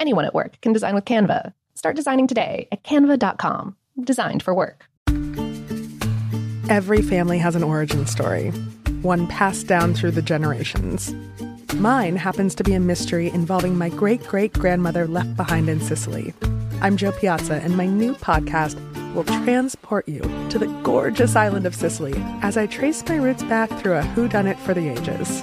Anyone at work can design with Canva. Start designing today at canva.com. Designed for work. Every family has an origin story, one passed down through the generations. Mine happens to be a mystery involving my great great grandmother left behind in Sicily. I'm Jo Piazza, and my new podcast will transport you to the gorgeous island of Sicily as I trace my roots back through a whodunit for the ages.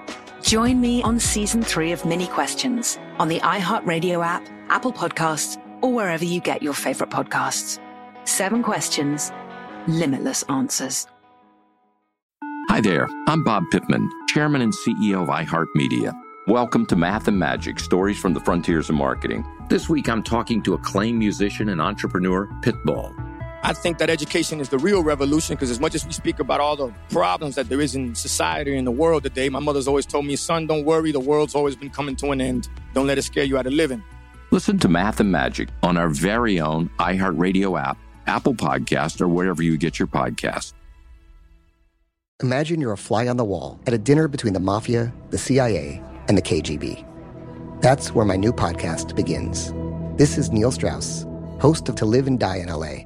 Join me on season three of Minnie Questions on the iHeartRadio app, Apple Podcasts, or wherever you get your favorite podcasts. Seven questions, limitless answers. Hi there, I'm Bob Pittman, Chairman and CEO of iHeartMedia. Welcome to Math and Magic Stories from the Frontiers of Marketing. This week I'm talking to acclaimed musician and entrepreneur Pitbull. I think that education is the real revolution because as much as we speak about all the problems that there is in society and the world today, my mother's always told me, son, don't worry, the world's always been coming to an end. Don't let it scare you out of living. Listen to Math and Magic on our very own iHeartRadio app, Apple Podcast, or wherever you get your podcasts. Imagine you're a fly on the wall at a dinner between the mafia, the CIA, and the KGB. That's where my new podcast begins. This is Neil Strauss, host of To Live and Die in LA,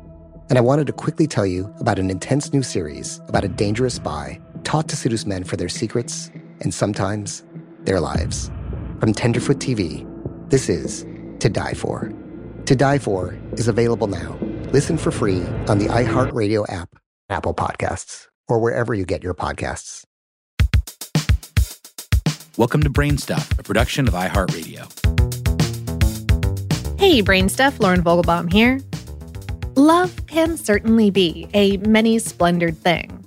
and I wanted to quickly tell you about an intense new series about a dangerous spy taught to seduce men for their secrets and sometimes their lives. From Tenderfoot TV, this is To Die For. To Die For is available now. Listen for free on the iHeartRadio app, Apple Podcasts or wherever you get your podcasts. Welcome to Brainstuff, a production of iHeartRadio. Hey, Brainstuff, Lauren Vogelbaum here. Love can certainly be a many splendored thing.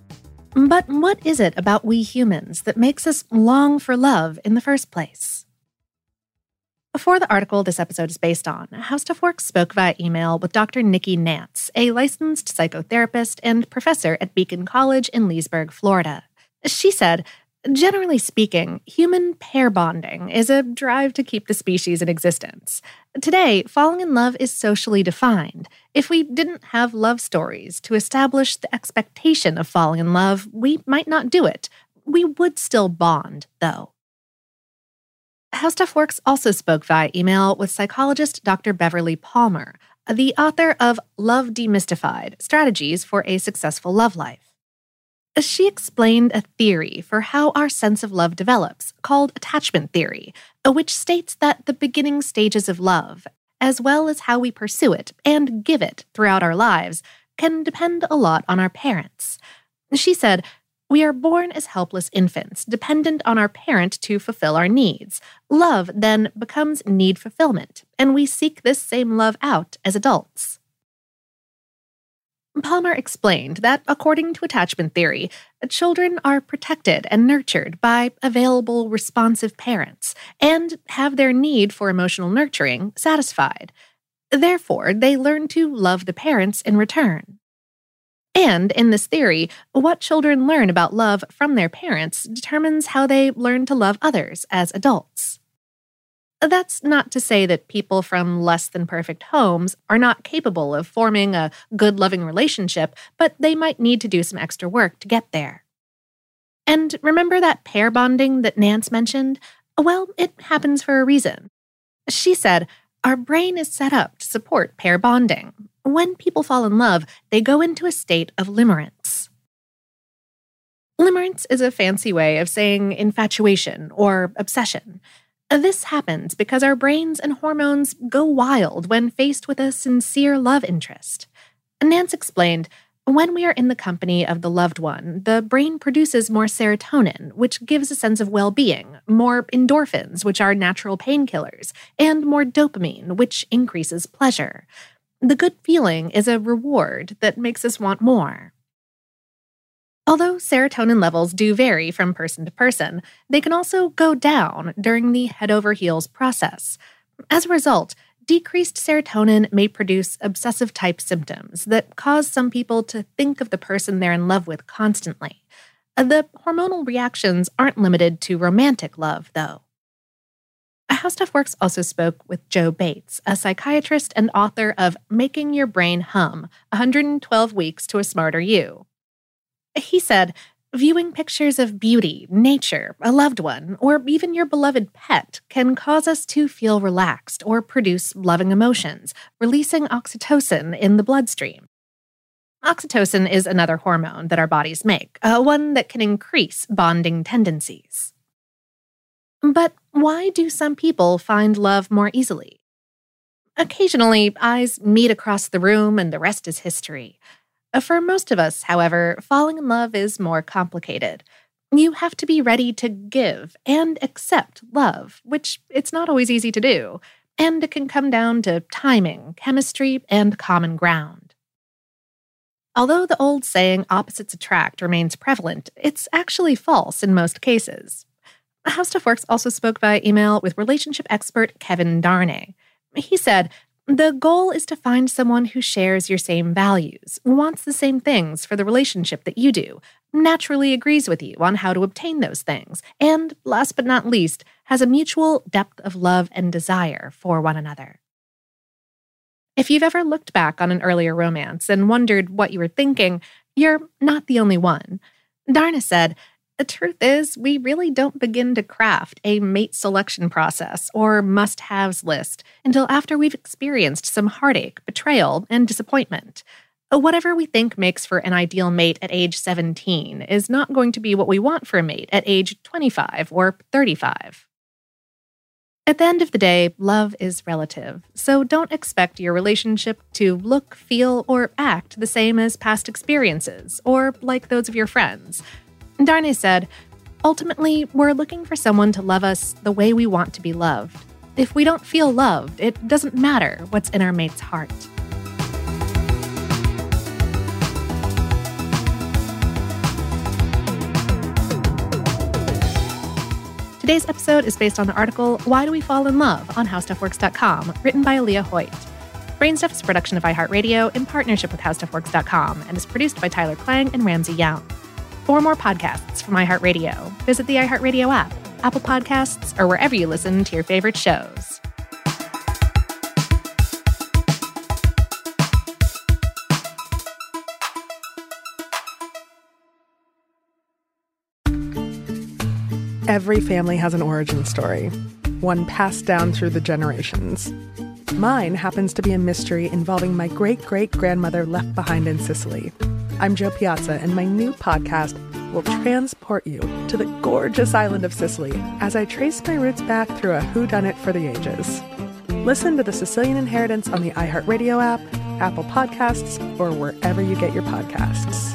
But what is it about we humans that makes us long for love in the first place? Before the article this episode is based on, How Stuff Works spoke via email with Dr. Nikki Nance, a licensed psychotherapist and professor at Beacon College in Leesburg, Florida. She said, Generally speaking, human pair bonding is a drive to keep the species in existence. Today, falling in love is socially defined. If we didn't have love stories to establish the expectation of falling in love, we might not do it. We would still bond, though. How Stuff Works also spoke via email with psychologist Dr. Beverly Palmer, the author of Love Demystified Strategies for a Successful Love Life. She explained a theory for how our sense of love develops, called attachment theory, uh, which states that the beginning stages of love, as well as how we pursue it and give it throughout our lives, can depend a lot on our parents. She said, we are born as helpless infants, dependent on our parent to fulfill our needs. Love then becomes need fulfillment, and we seek this same love out as adults. Palmer explained that, according to attachment theory, children are protected and nurtured by available, responsive parents and have their need for emotional nurturing satisfied. Therefore, they learn to love the parents in return. And in this theory, what children learn about love from their parents determines how they learn to love others as adults. That's not to say that people from less than perfect homes are not capable of forming a good, loving relationship, but they might need to do some extra work to get there. And remember that pair bonding that Nance mentioned? Well, it happens for a reason. She said, Our brain is set up to support pair bonding. When people fall in love, they go into a state of limerence. Limerence is a fancy way of saying infatuation or obsession. Uh, this happens because our brains and hormones go wild when faced with a sincere love interest. Nance explained when we are in the company of the loved one, the brain produces more serotonin, which gives a sense of well being, more endorphins, which are natural painkillers, and more dopamine, which increases pleasure. The good feeling is a reward that makes us want more. Although serotonin levels do vary from person to person, they can also go down during the head over heels process. As a result, decreased serotonin may produce obsessive type symptoms that cause some people to think of the person they're in love with constantly. The hormonal reactions aren't limited to romantic love, though. How Stuff Works also spoke with Joe Bates, a psychiatrist and author of Making Your Brain Hum 112 Weeks to a Smarter You. He said, Viewing pictures of beauty, nature, a loved one, or even your beloved pet can cause us to feel relaxed or produce loving emotions, releasing oxytocin in the bloodstream. Oxytocin is another hormone that our bodies make, uh, one that can increase bonding tendencies. But why do some people find love more easily? Occasionally, eyes meet across the room and the rest is history. Uh, for most of us, however, falling in love is more complicated. You have to be ready to give and accept love, which it's not always easy to do, and it can come down to timing, chemistry, and common ground. Although the old saying opposites attract remains prevalent, it's actually false in most cases. How Stuff Works also spoke via email with relationship expert Kevin Darné. He said the goal is to find someone who shares your same values, wants the same things for the relationship that you do, naturally agrees with you on how to obtain those things, and last but not least, has a mutual depth of love and desire for one another. If you've ever looked back on an earlier romance and wondered what you were thinking, you're not the only one. Darné said, the truth is, we really don't begin to craft a mate selection process or must haves list until after we've experienced some heartache, betrayal, and disappointment. Uh, whatever we think makes for an ideal mate at age 17 is not going to be what we want for a mate at age 25 or 35. At the end of the day, love is relative, so don't expect your relationship to look, feel, or act the same as past experiences or like those of your friends. Darné said, Ultimately, we're looking for someone to love us the way we want to be loved. If we don't feel loved, it doesn't matter what's in our mate's heart. Today's episode is based on the article Why Do We Fall in Love on HowStuffWorks.com, written by Alia Hoyt. Brainstuff is a production of iHeartRadio in partnership with HowStuffWorks.com and is produced by Tyler Klang and Ramsey Young. For more podcasts from iHeartRadio, visit the iHeartRadio app, Apple Podcasts, or wherever you listen to your favorite shows. Every family has an origin story, one passed down through the generations. Mine happens to be a mystery involving my great great grandmother left behind in Sicily. I'm Jo Piazza, and my new podcast will transport you to the gorgeous island of Sicily as I trace my roots back through a whodunit for the ages. Listen to The Sicilian Inheritance on the iHeartRadio app, Apple Podcasts, or wherever you get your podcasts.